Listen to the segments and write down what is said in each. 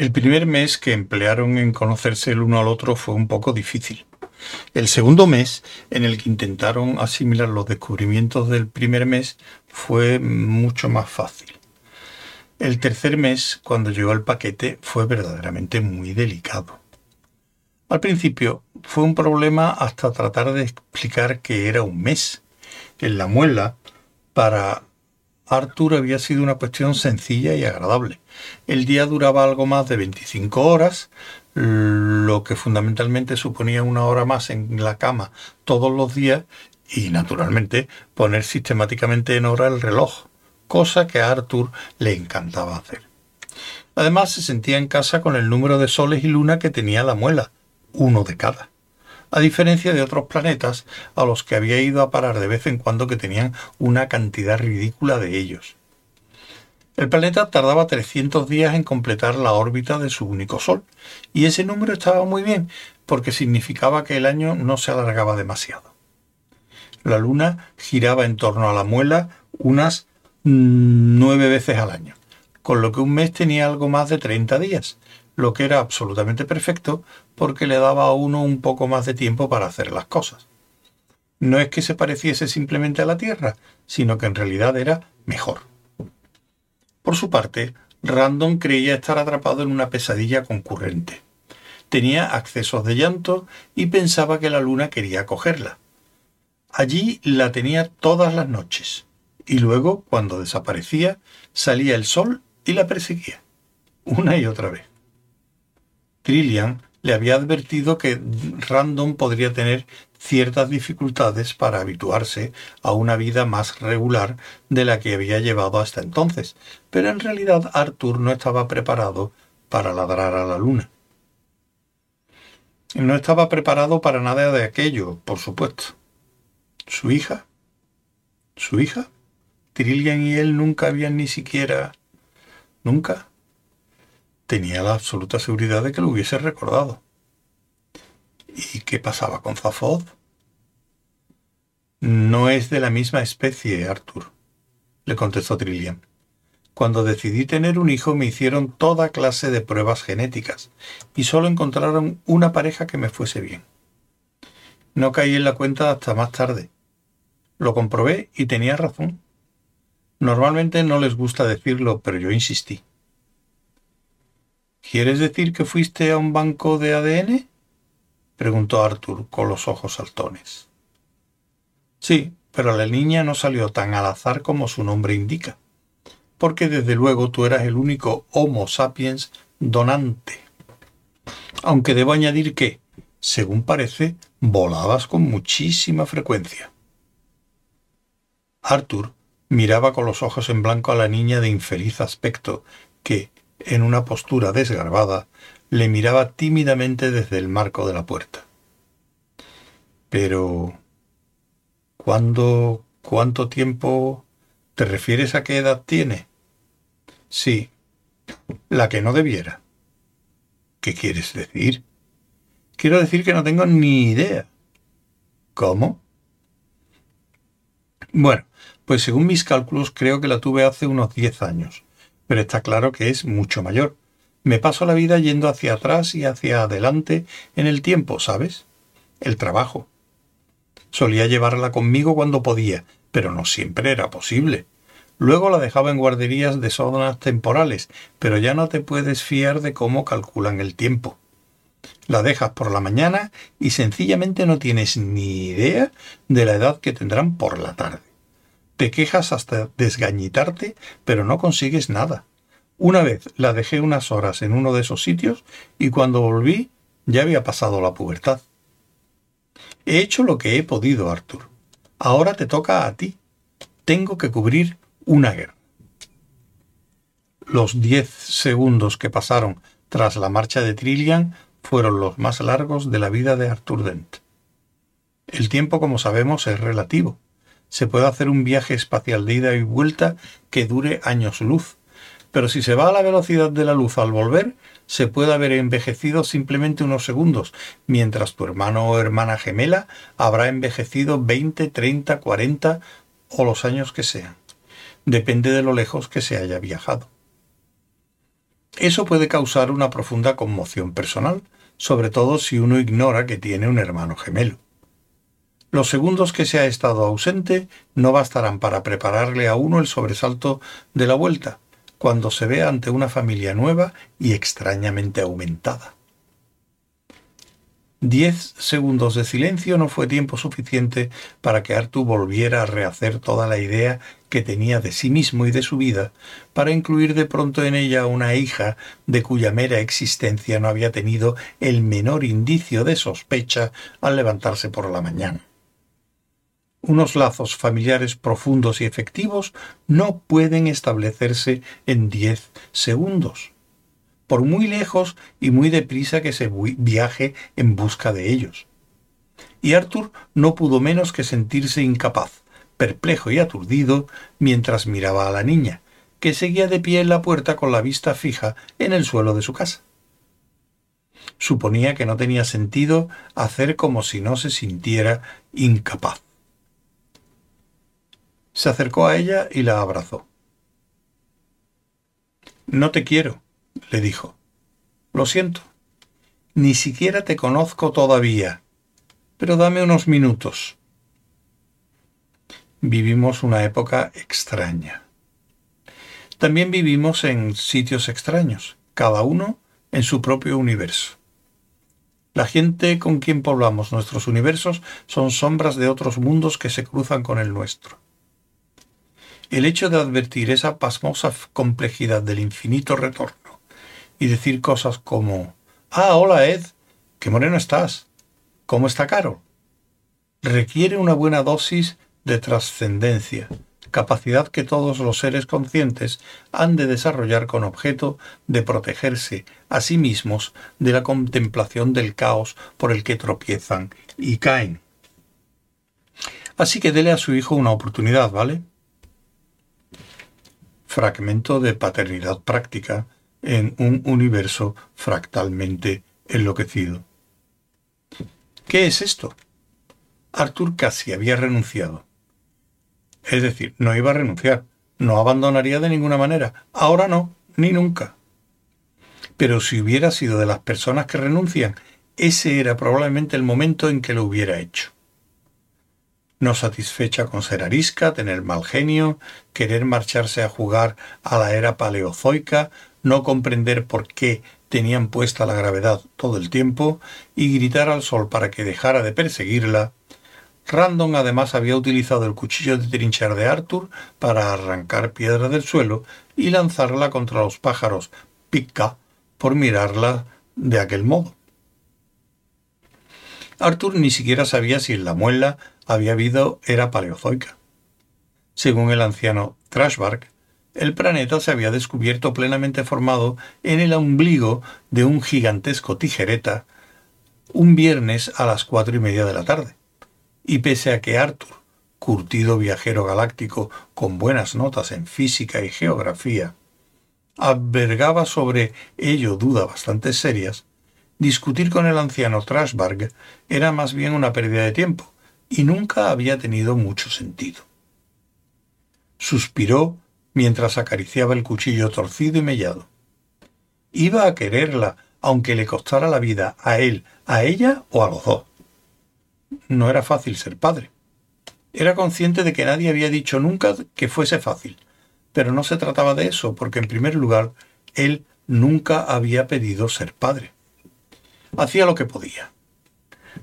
El primer mes que emplearon en conocerse el uno al otro fue un poco difícil. El segundo mes, en el que intentaron asimilar los descubrimientos del primer mes, fue mucho más fácil. El tercer mes, cuando llegó el paquete, fue verdaderamente muy delicado. Al principio fue un problema hasta tratar de explicar que era un mes. En la muela, para Arthur había sido una cuestión sencilla y agradable. El día duraba algo más de 25 horas, lo que fundamentalmente suponía una hora más en la cama todos los días y, naturalmente, poner sistemáticamente en hora el reloj, cosa que a Arthur le encantaba hacer. Además, se sentía en casa con el número de soles y luna que tenía la muela, uno de cada a diferencia de otros planetas a los que había ido a parar de vez en cuando que tenían una cantidad ridícula de ellos. El planeta tardaba 300 días en completar la órbita de su único Sol, y ese número estaba muy bien, porque significaba que el año no se alargaba demasiado. La Luna giraba en torno a la muela unas nueve veces al año, con lo que un mes tenía algo más de 30 días, lo que era absolutamente perfecto porque le daba a uno un poco más de tiempo para hacer las cosas. No es que se pareciese simplemente a la Tierra, sino que en realidad era mejor. Por su parte, Random creía estar atrapado en una pesadilla concurrente. Tenía accesos de llanto y pensaba que la luna quería cogerla. Allí la tenía todas las noches, y luego, cuando desaparecía, salía el sol y la perseguía, una y otra vez. Trillian le había advertido que Random podría tener ciertas dificultades para habituarse a una vida más regular de la que había llevado hasta entonces, pero en realidad Arthur no estaba preparado para ladrar a la luna. No estaba preparado para nada de aquello, por supuesto. ¿Su hija? ¿Su hija? Trillian y él nunca habían ni siquiera... ¿Nunca? Tenía la absoluta seguridad de que lo hubiese recordado. ¿Y qué pasaba con Zafoz? No es de la misma especie, Arthur, le contestó Trillian. Cuando decidí tener un hijo me hicieron toda clase de pruebas genéticas y solo encontraron una pareja que me fuese bien. No caí en la cuenta hasta más tarde. Lo comprobé y tenía razón. Normalmente no les gusta decirlo, pero yo insistí. ¿Quieres decir que fuiste a un banco de ADN? preguntó Arthur con los ojos saltones. Sí, pero la niña no salió tan al azar como su nombre indica, porque desde luego tú eras el único Homo sapiens donante. Aunque debo añadir que, según parece, volabas con muchísima frecuencia. Arthur miraba con los ojos en blanco a la niña de infeliz aspecto que, en una postura desgarbada, le miraba tímidamente desde el marco de la puerta. Pero... ¿Cuándo... cuánto tiempo... ¿Te refieres a qué edad tiene? Sí, la que no debiera. ¿Qué quieres decir? Quiero decir que no tengo ni idea. ¿Cómo? Bueno, pues según mis cálculos creo que la tuve hace unos diez años pero está claro que es mucho mayor. Me paso la vida yendo hacia atrás y hacia adelante en el tiempo, ¿sabes? El trabajo. Solía llevarla conmigo cuando podía, pero no siempre era posible. Luego la dejaba en guarderías de zonas temporales, pero ya no te puedes fiar de cómo calculan el tiempo. La dejas por la mañana y sencillamente no tienes ni idea de la edad que tendrán por la tarde. Te quejas hasta desgañitarte, pero no consigues nada. Una vez la dejé unas horas en uno de esos sitios y cuando volví ya había pasado la pubertad. He hecho lo que he podido, Arthur. Ahora te toca a ti. Tengo que cubrir una guerra. Los diez segundos que pasaron tras la marcha de Trillian fueron los más largos de la vida de Arthur Dent. El tiempo, como sabemos, es relativo se puede hacer un viaje espacial de ida y vuelta que dure años luz. Pero si se va a la velocidad de la luz al volver, se puede haber envejecido simplemente unos segundos, mientras tu hermano o hermana gemela habrá envejecido 20, 30, 40 o los años que sean. Depende de lo lejos que se haya viajado. Eso puede causar una profunda conmoción personal, sobre todo si uno ignora que tiene un hermano gemelo. Los segundos que se ha estado ausente no bastarán para prepararle a uno el sobresalto de la vuelta, cuando se ve ante una familia nueva y extrañamente aumentada. Diez segundos de silencio no fue tiempo suficiente para que Arthur volviera a rehacer toda la idea que tenía de sí mismo y de su vida, para incluir de pronto en ella una hija de cuya mera existencia no había tenido el menor indicio de sospecha al levantarse por la mañana. Unos lazos familiares profundos y efectivos no pueden establecerse en diez segundos por muy lejos y muy deprisa que se viaje en busca de ellos. Y Arthur no pudo menos que sentirse incapaz, perplejo y aturdido, mientras miraba a la niña, que seguía de pie en la puerta con la vista fija en el suelo de su casa. Suponía que no tenía sentido hacer como si no se sintiera incapaz. Se acercó a ella y la abrazó. No te quiero, le dijo. Lo siento. Ni siquiera te conozco todavía. Pero dame unos minutos. Vivimos una época extraña. También vivimos en sitios extraños, cada uno en su propio universo. La gente con quien poblamos nuestros universos son sombras de otros mundos que se cruzan con el nuestro. El hecho de advertir esa pasmosa complejidad del infinito retorno y decir cosas como, ah, hola Ed, qué moreno estás, ¿cómo está Caro? Requiere una buena dosis de trascendencia, capacidad que todos los seres conscientes han de desarrollar con objeto de protegerse a sí mismos de la contemplación del caos por el que tropiezan y caen. Así que dele a su hijo una oportunidad, ¿vale? Fragmento de paternidad práctica en un universo fractalmente enloquecido. ¿Qué es esto? Arthur casi había renunciado. Es decir, no iba a renunciar, no abandonaría de ninguna manera, ahora no, ni nunca. Pero si hubiera sido de las personas que renuncian, ese era probablemente el momento en que lo hubiera hecho. No satisfecha con ser arisca, tener mal genio, querer marcharse a jugar a la era paleozoica, no comprender por qué tenían puesta la gravedad todo el tiempo y gritar al sol para que dejara de perseguirla, Random además había utilizado el cuchillo de trinchar de Arthur para arrancar piedra del suelo y lanzarla contra los pájaros pica por mirarla de aquel modo. Arthur ni siquiera sabía si en la muela había habido era paleozoica. Según el anciano Trashbark, el planeta se había descubierto plenamente formado en el ombligo de un gigantesco tijereta un viernes a las cuatro y media de la tarde. Y pese a que Arthur, curtido viajero galáctico con buenas notas en física y geografía, albergaba sobre ello dudas bastante serias, discutir con el anciano Trashbarg era más bien una pérdida de tiempo y nunca había tenido mucho sentido. Suspiró mientras acariciaba el cuchillo torcido y mellado. Iba a quererla, aunque le costara la vida a él, a ella o a los dos. No era fácil ser padre. Era consciente de que nadie había dicho nunca que fuese fácil, pero no se trataba de eso, porque en primer lugar, él nunca había pedido ser padre. Hacía lo que podía.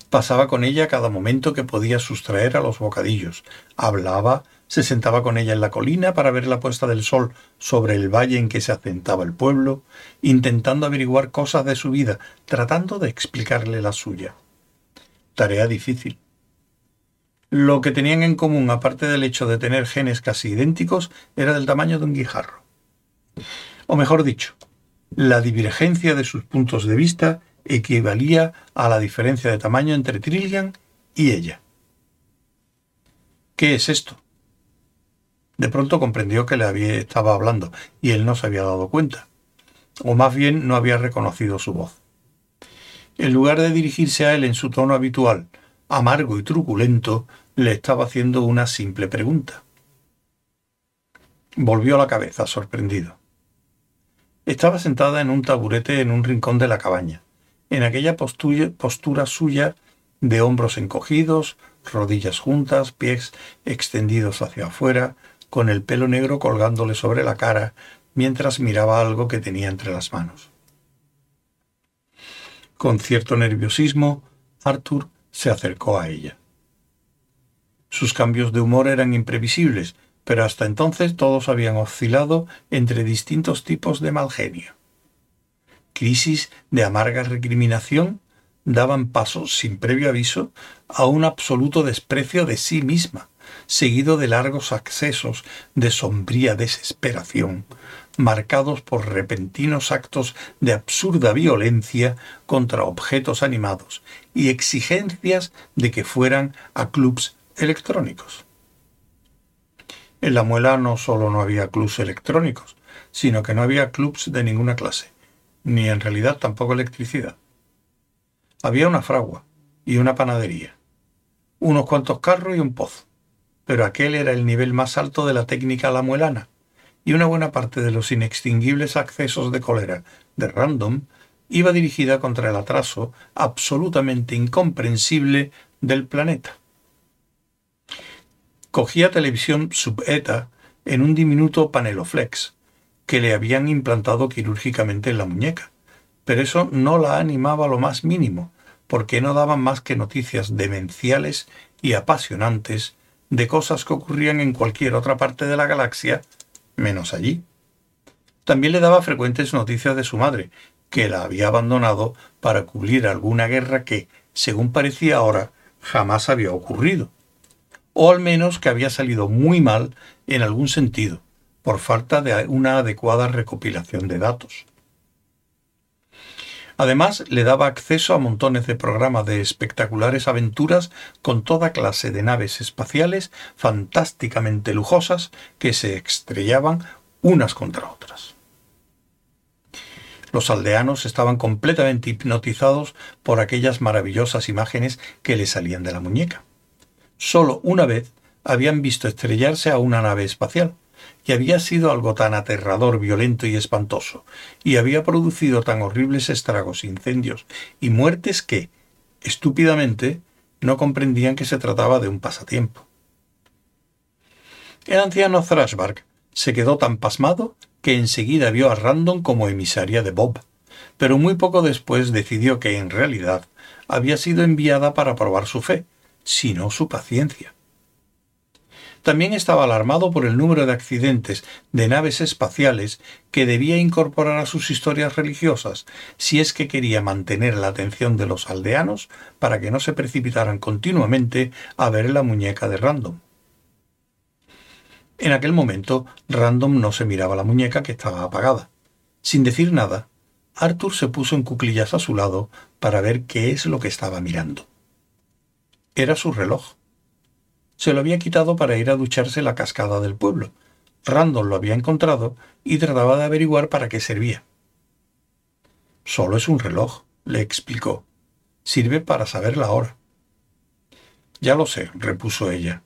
Pasaba con ella cada momento que podía sustraer a los bocadillos, hablaba, se sentaba con ella en la colina para ver la puesta del sol sobre el valle en que se asentaba el pueblo, intentando averiguar cosas de su vida, tratando de explicarle la suya. Tarea difícil. Lo que tenían en común, aparte del hecho de tener genes casi idénticos, era del tamaño de un guijarro. O mejor dicho, la divergencia de sus puntos de vista equivalía a la diferencia de tamaño entre Trillian y ella. ¿Qué es esto? De pronto comprendió que le había, estaba hablando y él no se había dado cuenta, o más bien no había reconocido su voz. En lugar de dirigirse a él en su tono habitual, amargo y truculento, le estaba haciendo una simple pregunta. Volvió la cabeza, sorprendido. estaba sentada en un taburete en un rincón de la cabaña, en aquella postura suya de hombros encogidos, rodillas juntas, pies extendidos hacia afuera, con el pelo negro colgándole sobre la cara, mientras miraba algo que tenía entre las manos. Con cierto nerviosismo, Arthur se acercó a ella. Sus cambios de humor eran imprevisibles, pero hasta entonces todos habían oscilado entre distintos tipos de mal genio. Crisis de amarga recriminación daban paso, sin previo aviso, a un absoluto desprecio de sí misma, seguido de largos accesos de sombría desesperación, marcados por repentinos actos de absurda violencia contra objetos animados y exigencias de que fueran a clubs electrónicos. En la muela no solo no había clubs electrónicos, sino que no había clubs de ninguna clase, ni en realidad tampoco electricidad. Había una fragua y una panadería, unos cuantos carros y un pozo, pero aquel era el nivel más alto de la técnica lamuelana, y una buena parte de los inextinguibles accesos de cólera de Random iba dirigida contra el atraso absolutamente incomprensible del planeta cogía televisión subeta en un diminuto paneloflex que le habían implantado quirúrgicamente en la muñeca, pero eso no la animaba lo más mínimo, porque no daban más que noticias demenciales y apasionantes de cosas que ocurrían en cualquier otra parte de la galaxia, menos allí. También le daba frecuentes noticias de su madre, que la había abandonado para cubrir alguna guerra que, según parecía ahora, jamás había ocurrido. O al menos que había salido muy mal en algún sentido, por falta de una adecuada recopilación de datos. Además, le daba acceso a montones de programas de espectaculares aventuras con toda clase de naves espaciales fantásticamente lujosas que se estrellaban unas contra otras. Los aldeanos estaban completamente hipnotizados por aquellas maravillosas imágenes que le salían de la muñeca. Solo una vez habían visto estrellarse a una nave espacial, y había sido algo tan aterrador, violento y espantoso, y había producido tan horribles estragos, incendios y muertes que, estúpidamente, no comprendían que se trataba de un pasatiempo. El anciano Thrashbark se quedó tan pasmado que enseguida vio a Random como emisaria de Bob, pero muy poco después decidió que en realidad había sido enviada para probar su fe, sino su paciencia. También estaba alarmado por el número de accidentes de naves espaciales que debía incorporar a sus historias religiosas si es que quería mantener la atención de los aldeanos para que no se precipitaran continuamente a ver la muñeca de Random. En aquel momento, Random no se miraba la muñeca que estaba apagada. Sin decir nada, Arthur se puso en cuclillas a su lado para ver qué es lo que estaba mirando. Era su reloj. Se lo había quitado para ir a ducharse la cascada del pueblo. Randall lo había encontrado y trataba de averiguar para qué servía. Solo es un reloj, le explicó. Sirve para saber la hora. Ya lo sé, repuso ella.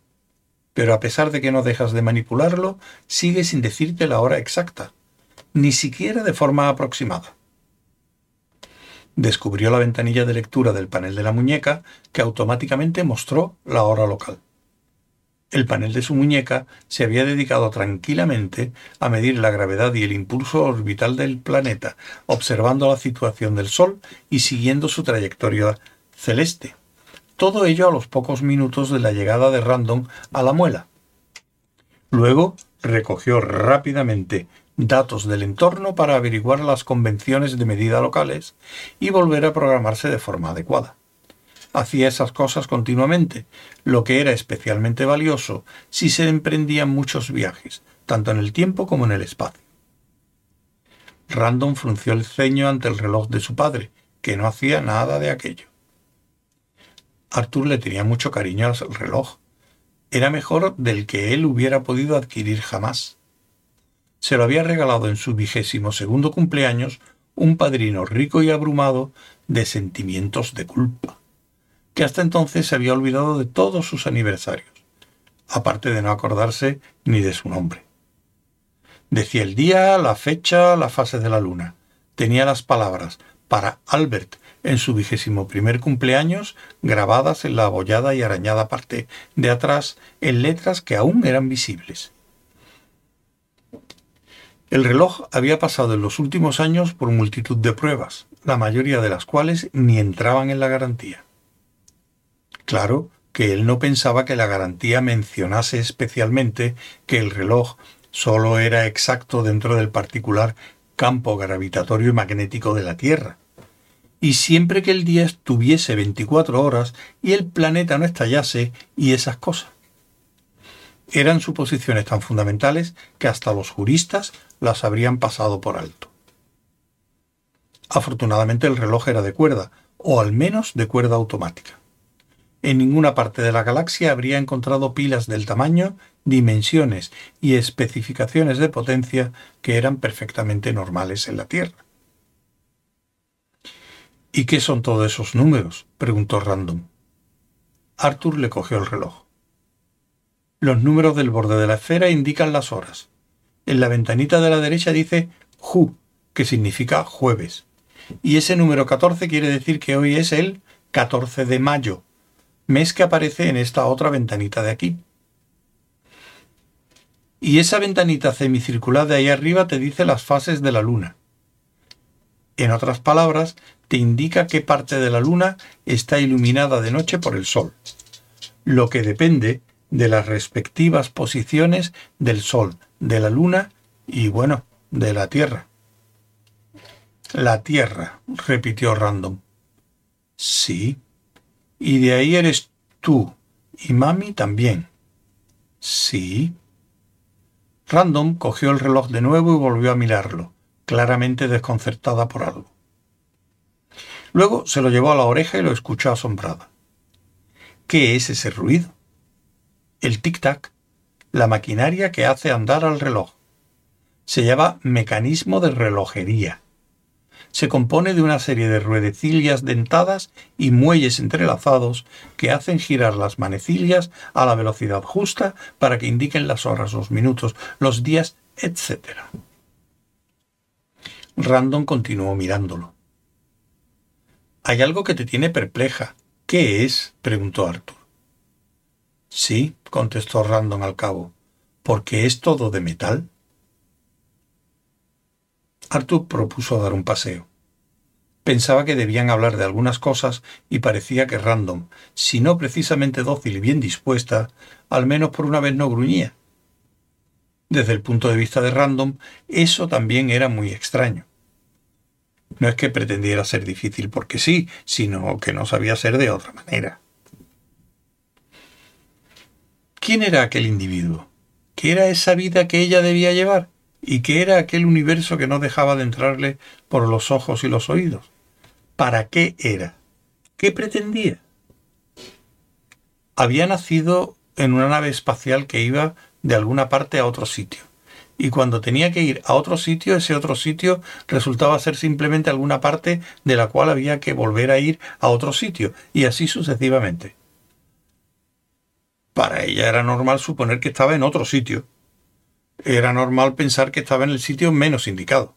Pero a pesar de que no dejas de manipularlo, sigue sin decirte la hora exacta, ni siquiera de forma aproximada descubrió la ventanilla de lectura del panel de la muñeca que automáticamente mostró la hora local. El panel de su muñeca se había dedicado tranquilamente a medir la gravedad y el impulso orbital del planeta, observando la situación del Sol y siguiendo su trayectoria celeste. Todo ello a los pocos minutos de la llegada de Random a la muela. Luego recogió rápidamente datos del entorno para averiguar las convenciones de medida locales y volver a programarse de forma adecuada. Hacía esas cosas continuamente, lo que era especialmente valioso si se emprendían muchos viajes, tanto en el tiempo como en el espacio. Random frunció el ceño ante el reloj de su padre, que no hacía nada de aquello. Arthur le tenía mucho cariño al reloj. Era mejor del que él hubiera podido adquirir jamás se lo había regalado en su vigésimo segundo cumpleaños un padrino rico y abrumado de sentimientos de culpa, que hasta entonces se había olvidado de todos sus aniversarios, aparte de no acordarse ni de su nombre. Decía el día, la fecha, la fase de la luna. Tenía las palabras para Albert en su vigésimo primer cumpleaños grabadas en la abollada y arañada parte de atrás en letras que aún eran visibles. El reloj había pasado en los últimos años por multitud de pruebas, la mayoría de las cuales ni entraban en la garantía. Claro que él no pensaba que la garantía mencionase especialmente que el reloj solo era exacto dentro del particular campo gravitatorio y magnético de la Tierra, y siempre que el día estuviese 24 horas y el planeta no estallase y esas cosas. Eran suposiciones tan fundamentales que hasta los juristas las habrían pasado por alto. Afortunadamente el reloj era de cuerda, o al menos de cuerda automática. En ninguna parte de la galaxia habría encontrado pilas del tamaño, dimensiones y especificaciones de potencia que eran perfectamente normales en la Tierra. ¿Y qué son todos esos números? preguntó Random. Arthur le cogió el reloj. Los números del borde de la esfera indican las horas. En la ventanita de la derecha dice Ju, que significa jueves. Y ese número 14 quiere decir que hoy es el 14 de mayo, mes que aparece en esta otra ventanita de aquí. Y esa ventanita semicircular de ahí arriba te dice las fases de la luna. En otras palabras, te indica qué parte de la luna está iluminada de noche por el sol, lo que depende de las respectivas posiciones del sol, de la luna y, bueno, de la Tierra. La Tierra, repitió Random. Sí. Y de ahí eres tú. Y mami también. Sí. Random cogió el reloj de nuevo y volvió a mirarlo, claramente desconcertada por algo. Luego se lo llevó a la oreja y lo escuchó asombrada. ¿Qué es ese ruido? El tic-tac, la maquinaria que hace andar al reloj. Se llama mecanismo de relojería se compone de una serie de ruedecillas dentadas y muelles entrelazados que hacen girar las manecillas a la velocidad justa para que indiquen las horas, los minutos, los días, etc. Random continuó mirándolo. Hay algo que te tiene perpleja. ¿Qué es? preguntó Arthur. Sí, contestó Random al cabo, porque es todo de metal. Arthur propuso dar un paseo. Pensaba que debían hablar de algunas cosas y parecía que Random, si no precisamente dócil y bien dispuesta, al menos por una vez no gruñía. Desde el punto de vista de Random, eso también era muy extraño. No es que pretendiera ser difícil porque sí, sino que no sabía ser de otra manera. ¿Quién era aquel individuo? ¿Qué era esa vida que ella debía llevar? Y que era aquel universo que no dejaba de entrarle por los ojos y los oídos. ¿Para qué era? ¿Qué pretendía? Había nacido en una nave espacial que iba de alguna parte a otro sitio. Y cuando tenía que ir a otro sitio, ese otro sitio resultaba ser simplemente alguna parte de la cual había que volver a ir a otro sitio, y así sucesivamente. Para ella era normal suponer que estaba en otro sitio, era normal pensar que estaba en el sitio menos indicado.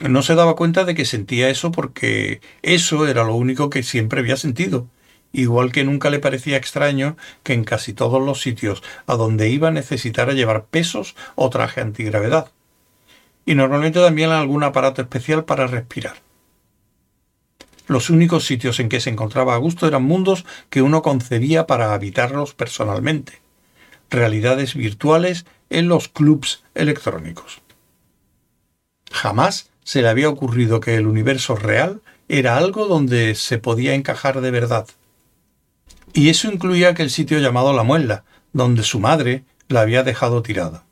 No se daba cuenta de que sentía eso porque eso era lo único que siempre había sentido, igual que nunca le parecía extraño que en casi todos los sitios a donde iba necesitara llevar pesos o traje antigravedad, y normalmente también algún aparato especial para respirar. Los únicos sitios en que se encontraba a gusto eran mundos que uno concebía para habitarlos personalmente realidades virtuales en los clubs electrónicos. Jamás se le había ocurrido que el universo real era algo donde se podía encajar de verdad. Y eso incluía aquel sitio llamado La Muela, donde su madre la había dejado tirada.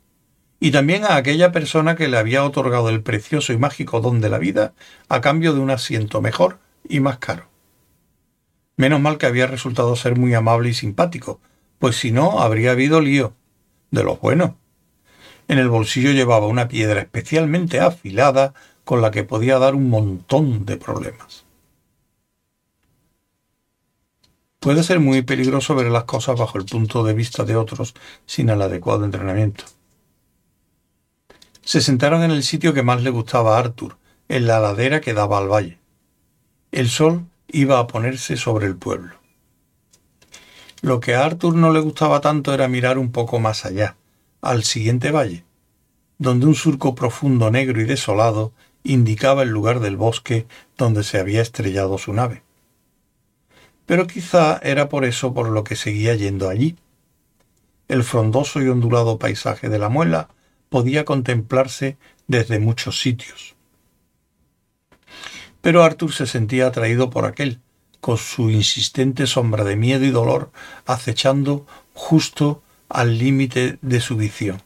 Y también a aquella persona que le había otorgado el precioso y mágico don de la vida a cambio de un asiento mejor y más caro. Menos mal que había resultado ser muy amable y simpático, pues si no, habría habido lío. De lo bueno. En el bolsillo llevaba una piedra especialmente afilada con la que podía dar un montón de problemas. Puede ser muy peligroso ver las cosas bajo el punto de vista de otros sin el adecuado entrenamiento. Se sentaron en el sitio que más le gustaba a Arthur, en la ladera que daba al valle. El sol iba a ponerse sobre el pueblo. Lo que a Arthur no le gustaba tanto era mirar un poco más allá, al siguiente valle, donde un surco profundo, negro y desolado indicaba el lugar del bosque donde se había estrellado su nave. Pero quizá era por eso por lo que seguía yendo allí. El frondoso y ondulado paisaje de la muela podía contemplarse desde muchos sitios. Pero Arthur se sentía atraído por aquel, con su insistente sombra de miedo y dolor acechando justo al límite de su visión.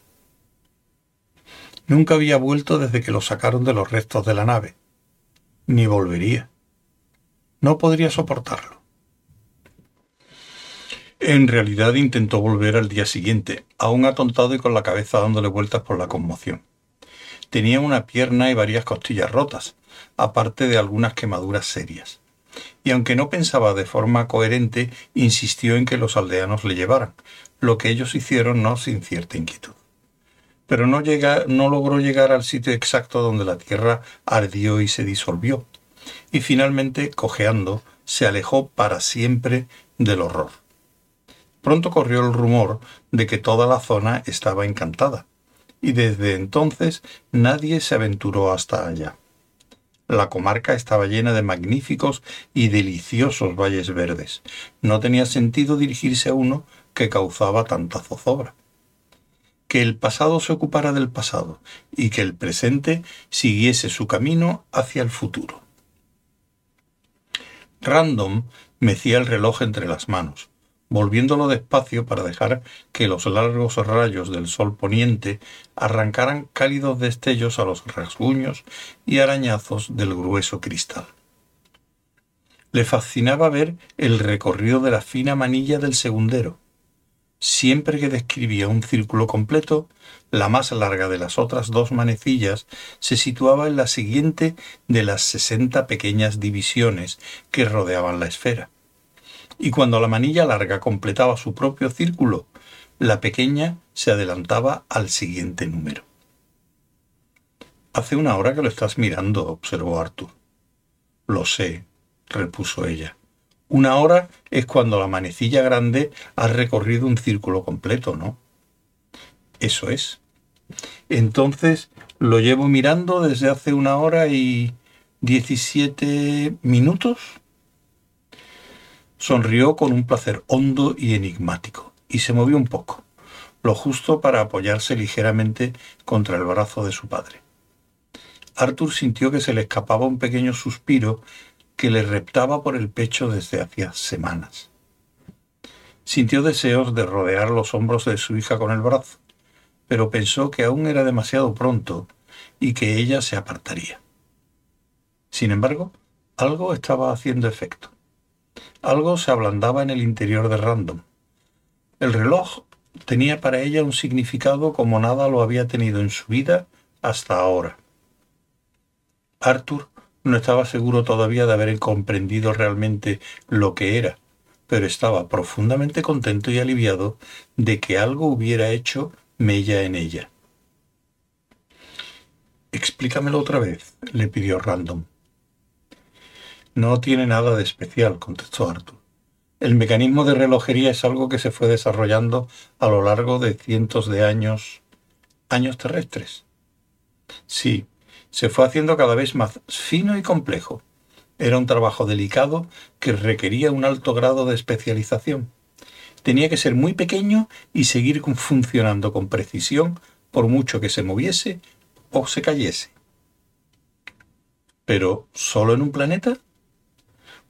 Nunca había vuelto desde que lo sacaron de los restos de la nave. Ni volvería. No podría soportarlo. En realidad intentó volver al día siguiente, aún atontado y con la cabeza dándole vueltas por la conmoción. Tenía una pierna y varias costillas rotas, aparte de algunas quemaduras serias y aunque no pensaba de forma coherente, insistió en que los aldeanos le llevaran, lo que ellos hicieron no sin cierta inquietud. Pero no, logró llegar al sitio exacto donde la tierra ardió y se disolvió, y finalmente, cojeando, se alejó para siempre del horror. Pronto corrió el rumor de que toda la zona estaba encantada, y desde entonces nadie se aventuró hasta allá. La comarca estaba llena de magníficos y deliciosos valles verdes. No tenía sentido dirigirse a uno que causaba tanta zozobra. Que el pasado se ocupara del pasado y que el presente siguiese su camino hacia el futuro. Random mecía el reloj entre las manos volviéndolo despacio para dejar que los largos rayos del sol poniente arrancaran cálidos destellos a los rasguños y arañazos del grueso cristal. Le fascinaba ver el recorrido de la fina manilla del segundero. Siempre que describía un círculo completo, la más larga de las otras dos manecillas se situaba en la siguiente de las sesenta pequeñas divisiones que rodeaban la esfera y cuando la manilla larga completaba su propio círculo, la pequeña se adelantaba al siguiente número. Hace una hora que lo estás mirando, observó Arthur. Lo sé, repuso ella. Una hora es cuando la manecilla grande ha recorrido un círculo completo, ¿no? Eso es. Entonces lo llevo mirando desde hace una hora y diecisiete minutos. Sonrió con un placer hondo y enigmático, y se movió un poco, lo justo para apoyarse ligeramente contra el brazo de su padre. Arthur sintió que se le escapaba un pequeño suspiro que le reptaba por el pecho desde hacía semanas. Sintió deseos de rodear los hombros de su hija con el brazo, pero pensó que aún era demasiado pronto y que ella se apartaría. Sin embargo, algo estaba haciendo efecto. Algo se ablandaba en el interior de Random. El reloj tenía para ella un significado como nada lo había tenido en su vida hasta ahora. Arthur no estaba seguro todavía de haber comprendido realmente lo que era, pero estaba profundamente contento y aliviado de que algo hubiera hecho mella en ella. Explícamelo otra vez, le pidió Random. No tiene nada de especial, contestó Arthur. El mecanismo de relojería es algo que se fue desarrollando a lo largo de cientos de años, años terrestres. Sí, se fue haciendo cada vez más fino y complejo. Era un trabajo delicado que requería un alto grado de especialización. Tenía que ser muy pequeño y seguir funcionando con precisión por mucho que se moviese o se cayese. Pero, ¿solo en un planeta?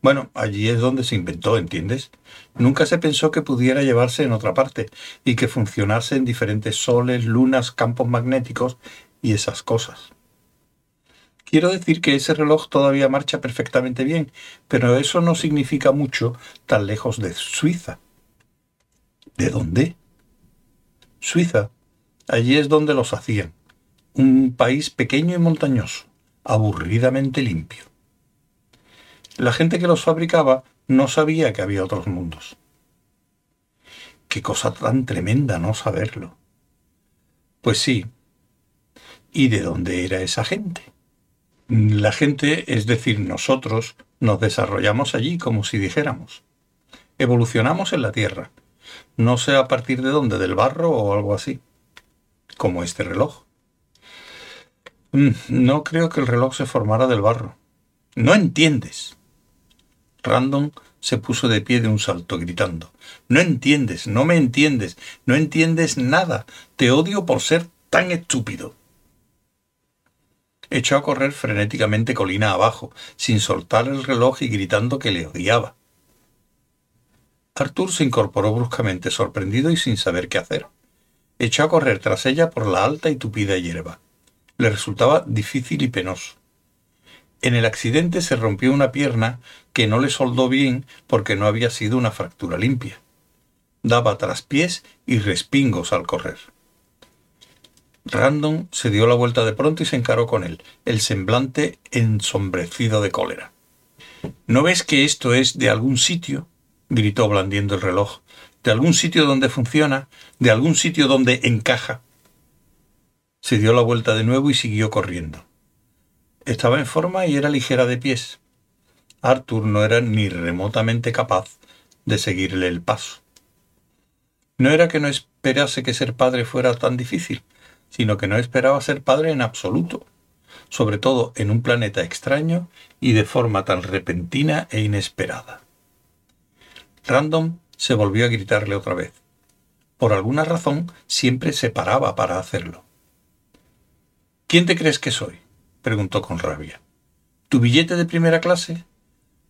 Bueno, allí es donde se inventó, ¿entiendes? Nunca se pensó que pudiera llevarse en otra parte y que funcionase en diferentes soles, lunas, campos magnéticos y esas cosas. Quiero decir que ese reloj todavía marcha perfectamente bien, pero eso no significa mucho tan lejos de Suiza. ¿De dónde? Suiza. Allí es donde los hacían. Un país pequeño y montañoso, aburridamente limpio. La gente que los fabricaba no sabía que había otros mundos. Qué cosa tan tremenda no saberlo. Pues sí, ¿Y de dónde era esa gente? La gente, es decir, nosotros, nos desarrollamos allí como si dijéramos. Evolucionamos en la Tierra. No sé a partir de dónde, del barro o algo así. Como este reloj. Mm, no creo que el reloj se formara del barro. No entiendes. Random se puso de pie de un salto, gritando. No entiendes, no me entiendes, no entiendes nada. Te odio por ser tan estúpido. Echó a correr frenéticamente colina abajo, sin soltar el reloj y gritando que le odiaba. Arthur se incorporó bruscamente, sorprendido y sin saber qué hacer. Echó a correr tras ella por la alta y tupida hierba. Le resultaba difícil y penoso. En el accidente se rompió una pierna que no le soldó bien porque no había sido una fractura limpia. Daba traspiés y respingos al correr. Random se dio la vuelta de pronto y se encaró con él, el semblante ensombrecido de cólera. ¿No ves que esto es de algún sitio? gritó blandiendo el reloj. ¿De algún sitio donde funciona? ¿De algún sitio donde encaja? Se dio la vuelta de nuevo y siguió corriendo. Estaba en forma y era ligera de pies. Arthur no era ni remotamente capaz de seguirle el paso. No era que no esperase que ser padre fuera tan difícil, sino que no esperaba ser padre en absoluto, sobre todo en un planeta extraño y de forma tan repentina e inesperada. Random se volvió a gritarle otra vez. Por alguna razón siempre se paraba para hacerlo. ¿Quién te crees que soy? preguntó con rabia. ¿Tu billete de primera clase?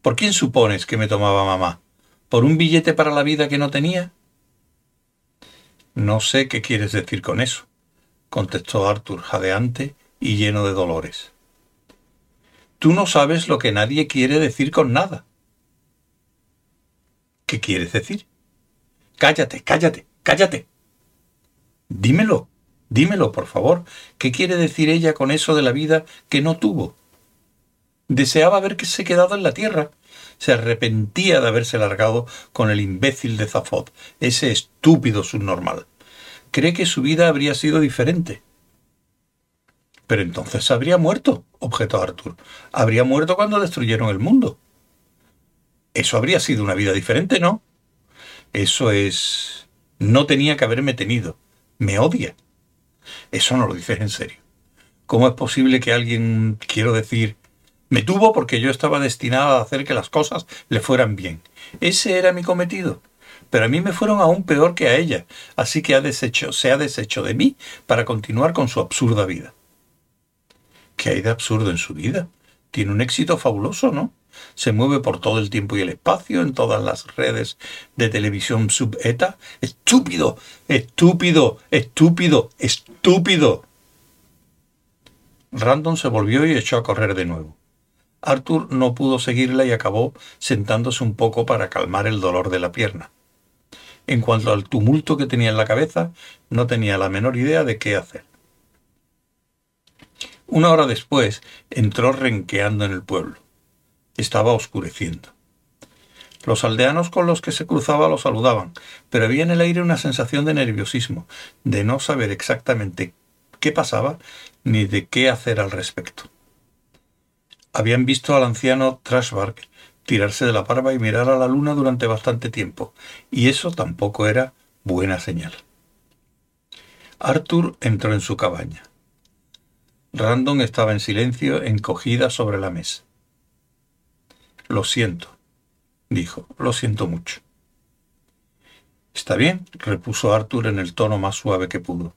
¿Por quién supones que me tomaba mamá? ¿Por un billete para la vida que no tenía? No sé qué quieres decir con eso, contestó Arthur jadeante y lleno de dolores. Tú no sabes lo que nadie quiere decir con nada. ¿Qué quieres decir? Cállate, cállate, cállate. Dímelo, Dímelo, por favor. ¿Qué quiere decir ella con eso de la vida que no tuvo? Deseaba haberse quedado en la tierra. Se arrepentía de haberse largado con el imbécil de Zafod, ese estúpido subnormal. Cree que su vida habría sido diferente. Pero entonces habría muerto, objetó Arthur. Habría muerto cuando destruyeron el mundo. Eso habría sido una vida diferente, ¿no? Eso es... No tenía que haberme tenido. Me odia. Eso no lo dices en serio. ¿Cómo es posible que alguien, quiero decir, me tuvo porque yo estaba destinada a hacer que las cosas le fueran bien? Ese era mi cometido. Pero a mí me fueron aún peor que a ella, así que ha deshecho, se ha deshecho de mí para continuar con su absurda vida. ¿Qué hay de absurdo en su vida? Tiene un éxito fabuloso, ¿no? se mueve por todo el tiempo y el espacio en todas las redes de televisión subeta. Estúpido, estúpido, estúpido, estúpido. Random se volvió y echó a correr de nuevo. Arthur no pudo seguirla y acabó sentándose un poco para calmar el dolor de la pierna. En cuanto al tumulto que tenía en la cabeza, no tenía la menor idea de qué hacer. Una hora después entró renqueando en el pueblo. Estaba oscureciendo. Los aldeanos con los que se cruzaba lo saludaban, pero había en el aire una sensación de nerviosismo, de no saber exactamente qué pasaba ni de qué hacer al respecto. Habían visto al anciano Trashbark tirarse de la barba y mirar a la luna durante bastante tiempo, y eso tampoco era buena señal. Arthur entró en su cabaña. Random estaba en silencio, encogida sobre la mesa. Lo siento, dijo, lo siento mucho. Está bien, repuso Arthur en el tono más suave que pudo.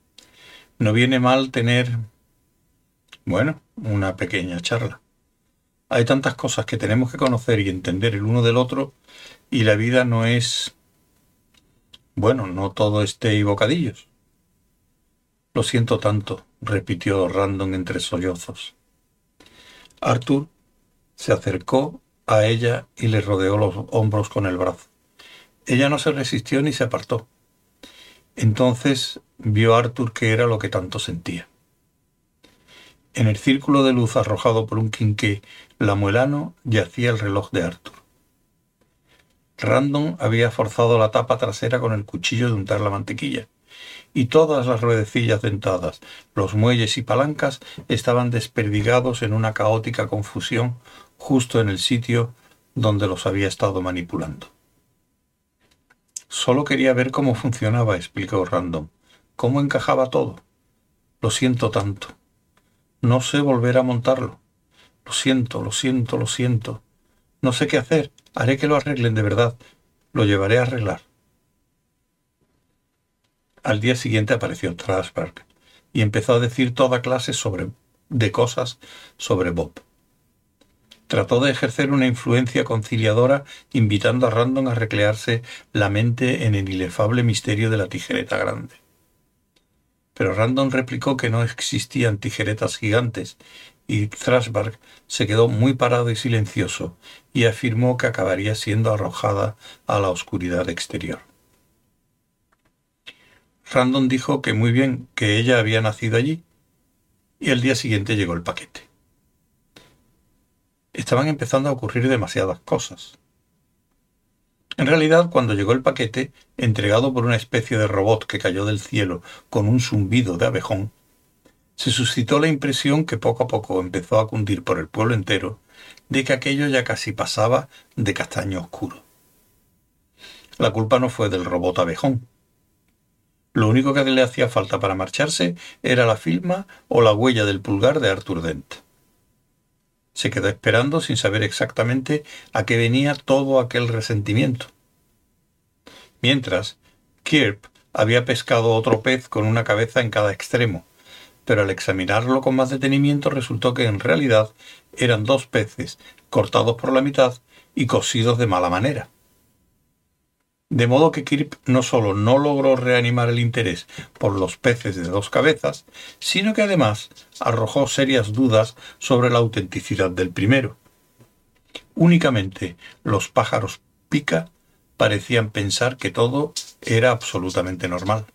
No viene mal tener, bueno, una pequeña charla. Hay tantas cosas que tenemos que conocer y entender el uno del otro, y la vida no es... Bueno, no todo esté y bocadillos. Lo siento tanto, repitió Random entre sollozos. Arthur se acercó a ella y le rodeó los hombros con el brazo. Ella no se resistió ni se apartó. Entonces vio Arthur que era lo que tanto sentía. En el círculo de luz arrojado por un quinqué lamuelano yacía el reloj de Arthur. Random había forzado la tapa trasera con el cuchillo de untar la mantequilla, y todas las ruedecillas dentadas, los muelles y palancas estaban desperdigados en una caótica confusión justo en el sitio donde los había estado manipulando. Solo quería ver cómo funcionaba, explicó Random, cómo encajaba todo. Lo siento tanto. No sé volver a montarlo. Lo siento, lo siento, lo siento. No sé qué hacer. Haré que lo arreglen de verdad. Lo llevaré a arreglar. Al día siguiente apareció Strasberg y empezó a decir toda clase sobre, de cosas sobre Bob. Trató de ejercer una influencia conciliadora, invitando a Random a recrearse la mente en el inefable misterio de la tijereta grande. Pero Random replicó que no existían tijeretas gigantes, y Strasberg se quedó muy parado y silencioso, y afirmó que acabaría siendo arrojada a la oscuridad exterior. Random dijo que muy bien, que ella había nacido allí, y el día siguiente llegó el paquete. Estaban empezando a ocurrir demasiadas cosas. En realidad, cuando llegó el paquete, entregado por una especie de robot que cayó del cielo con un zumbido de abejón, se suscitó la impresión que poco a poco empezó a cundir por el pueblo entero de que aquello ya casi pasaba de castaño oscuro. La culpa no fue del robot abejón, lo único que le hacía falta para marcharse era la firma o la huella del pulgar de Arthur Dent. Se quedó esperando sin saber exactamente a qué venía todo aquel resentimiento. Mientras, Kirp había pescado otro pez con una cabeza en cada extremo, pero al examinarlo con más detenimiento resultó que en realidad eran dos peces cortados por la mitad y cosidos de mala manera. De modo que Kirp no solo no logró reanimar el interés por los peces de dos cabezas, sino que además arrojó serias dudas sobre la autenticidad del primero. Únicamente los pájaros pica parecían pensar que todo era absolutamente normal.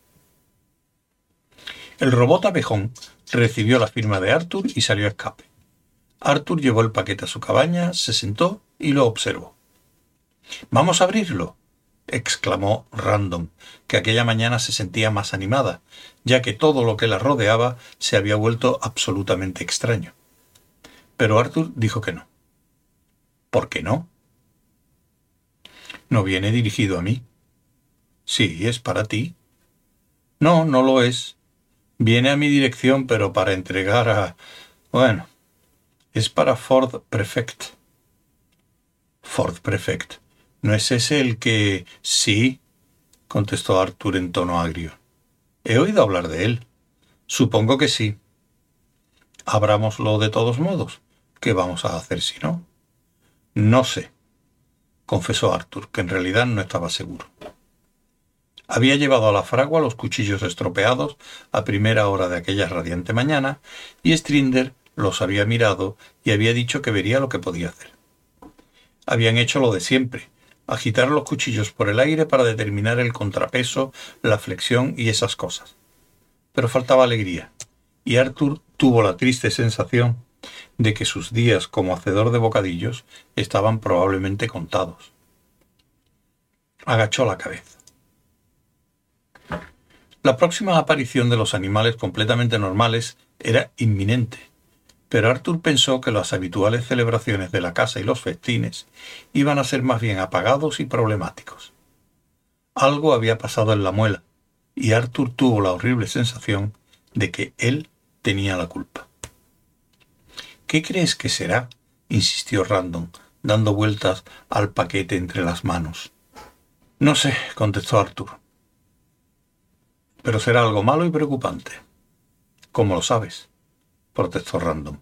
El robot abejón recibió la firma de Arthur y salió a escape. Arthur llevó el paquete a su cabaña, se sentó y lo observó. Vamos a abrirlo, exclamó Random, que aquella mañana se sentía más animada, ya que todo lo que la rodeaba se había vuelto absolutamente extraño. Pero Arthur dijo que no. ¿Por qué no? No viene dirigido a mí. Sí, es para ti. No, no lo es. Viene a mi dirección, pero para entregar a... Bueno, es para Ford Prefect. Ford Prefect. ¿No es ese el que... Sí, contestó Arthur en tono agrio. He oído hablar de él. Supongo que sí. Abrámoslo de todos modos. ¿Qué vamos a hacer si no? No sé, confesó Arthur, que en realidad no estaba seguro. Había llevado a la fragua los cuchillos estropeados a primera hora de aquella radiante mañana, y Strinder los había mirado y había dicho que vería lo que podía hacer. Habían hecho lo de siempre, agitar los cuchillos por el aire para determinar el contrapeso, la flexión y esas cosas. Pero faltaba alegría, y Arthur tuvo la triste sensación de que sus días como hacedor de bocadillos estaban probablemente contados. Agachó la cabeza. La próxima aparición de los animales completamente normales era inminente pero Arthur pensó que las habituales celebraciones de la casa y los festines iban a ser más bien apagados y problemáticos. Algo había pasado en la muela, y Arthur tuvo la horrible sensación de que él tenía la culpa. ¿Qué crees que será? insistió Random, dando vueltas al paquete entre las manos. No sé, contestó Arthur. Pero será algo malo y preocupante. ¿Cómo lo sabes? protestó Random.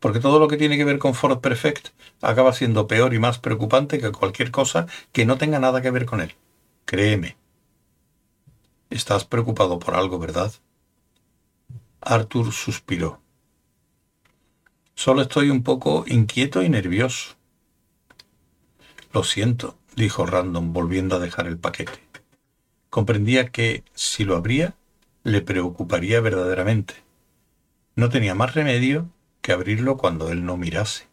Porque todo lo que tiene que ver con Ford Perfect acaba siendo peor y más preocupante que cualquier cosa que no tenga nada que ver con él. Créeme. Estás preocupado por algo, ¿verdad? Arthur suspiró. Solo estoy un poco inquieto y nervioso. Lo siento, dijo Random, volviendo a dejar el paquete. Comprendía que, si lo abría, le preocuparía verdaderamente. No tenía más remedio que abrirlo cuando él no mirase.